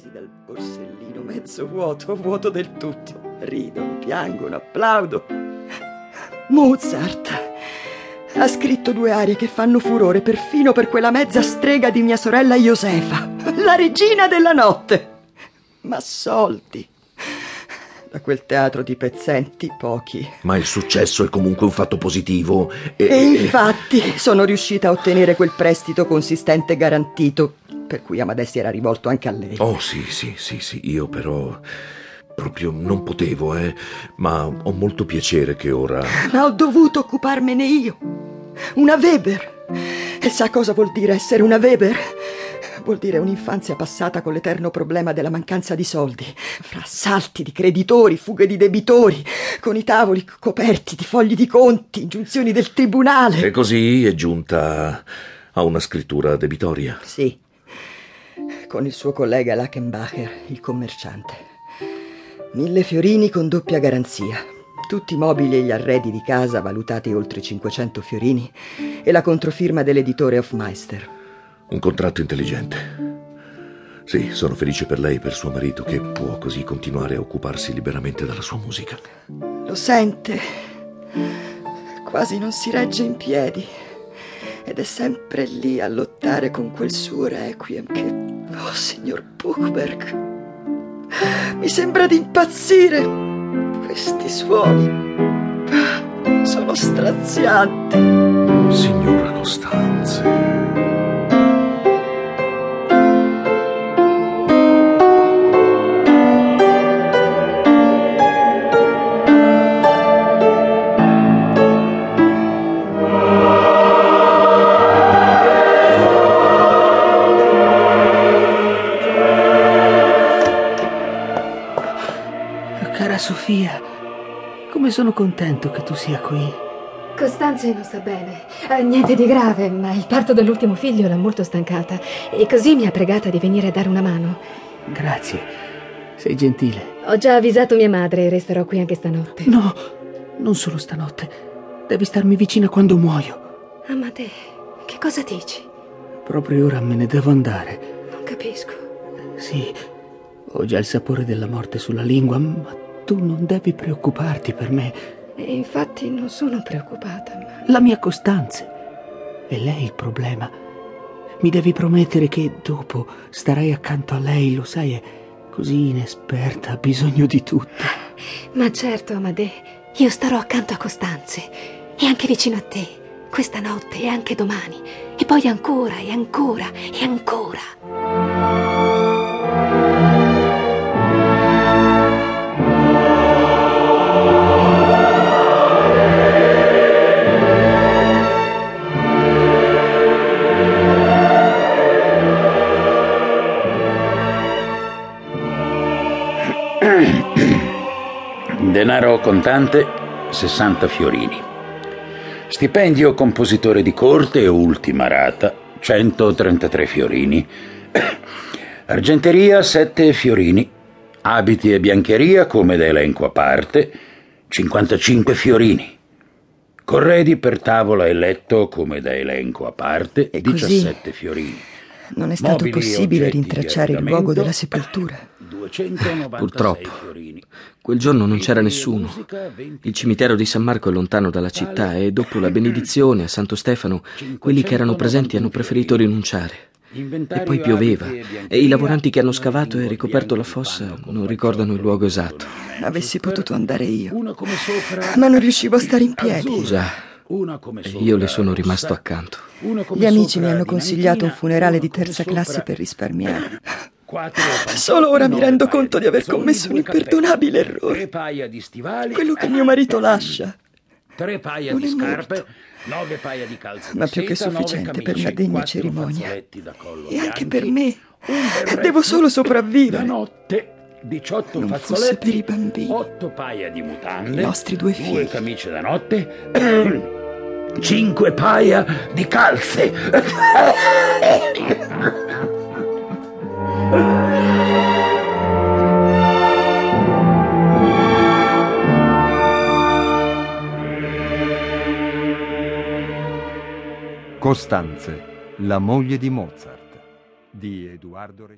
presi dal borsellino mezzo vuoto, vuoto del tutto. Ridono, piangono, applaudono. Mozart ha scritto due arie che fanno furore perfino per quella mezza strega di mia sorella Josefa, la regina della notte. Ma soldi. Da quel teatro di pezzenti, pochi. Ma il successo è comunque un fatto positivo. E, e infatti sono riuscita a ottenere quel prestito consistente garantito, per cui Amadei era rivolto anche a lei. Oh, sì, sì, sì, sì. Io però proprio non potevo, eh. Ma ho molto piacere che ora. Ma ho dovuto occuparmene io. Una Weber. E sa cosa vuol dire essere una Weber? Vuol dire un'infanzia passata con l'eterno problema della mancanza di soldi, fra assalti di creditori, fughe di debitori, con i tavoli coperti di fogli di conti, ingiunzioni del tribunale. E così è giunta a una scrittura debitoria. Sì, con il suo collega Lachenbacher, il commerciante. Mille fiorini con doppia garanzia. Tutti i mobili e gli arredi di casa valutati oltre 500 fiorini e la controfirma dell'editore Hofmeister. Un contratto intelligente. Sì, sono felice per lei e per suo marito che può così continuare a occuparsi liberamente della sua musica. Lo sente. Quasi non si regge in piedi. Ed è sempre lì a lottare con quel suo requiem che... Oh, signor Buchberg. Mi sembra di impazzire. Questi suoni sono strazianti. Signora Costanze. Sofia, come sono contento che tu sia qui. Costanze non sta bene. Eh, niente di grave, ma il parto dell'ultimo figlio l'ha molto stancata e così mi ha pregata di venire a dare una mano. Grazie, sei gentile. Ho già avvisato mia madre e resterò qui anche stanotte. No, non solo stanotte. Devi starmi vicina quando muoio. Amate, che cosa dici? Proprio ora me ne devo andare. Non capisco. Sì, ho già il sapore della morte sulla lingua, ma tu non devi preoccuparti per me. E infatti non sono preoccupata. Ma... La mia Costanza. È lei il problema. Mi devi promettere che dopo starai accanto a lei, lo sai, è così inesperta, ha bisogno di tutto. Ma certo, Amadè, io starò accanto a Costanze e anche vicino a te, questa notte e anche domani, e poi ancora e ancora e ancora. Denaro contante 60 fiorini. Stipendio compositore di corte ultima rata 133 fiorini. Argenteria 7 fiorini. Abiti e biancheria come da elenco a parte 55 fiorini. Corredi per tavola e letto come da elenco a parte E 17 così fiorini. Non è stato Mobili e possibile rintracciare il luogo della sepoltura. 296 Purtroppo. fiorini. Quel giorno non c'era nessuno. musica, 20 Il cimitero di San Marco è lontano dalla città e dopo la benedizione a Santo Stefano, quelli che erano presenti hanno preferito rinunciare. E poi pioveva e i lavoranti che hanno scavato e ricoperto la fossa non ricordano il luogo esatto. Avessi potuto andare io. Ma non riuscivo a stare in piedi. Già, Una come e sopra, io le sono rimasto accanto. Gli amici mi hanno consigliato un funerale di terza classe per risparmiare. pantaloni, Solo ora mi rendo conto di aver commesso un imperdonabile errore. Quello che mio marito lascia. Tre paia non di scarpe. Nove paia di calze Ma più che sufficiente per una degna cerimonia. E anche per me. berretto, Devo solo La sopravvivere. notte 18 Non fazzoletti, per i bambini. 8 paia di mutande, I nostri due figli. camicie da notte, 5 paia di calze. Costanze, la moglie di Mozart, di Edoardo Resci.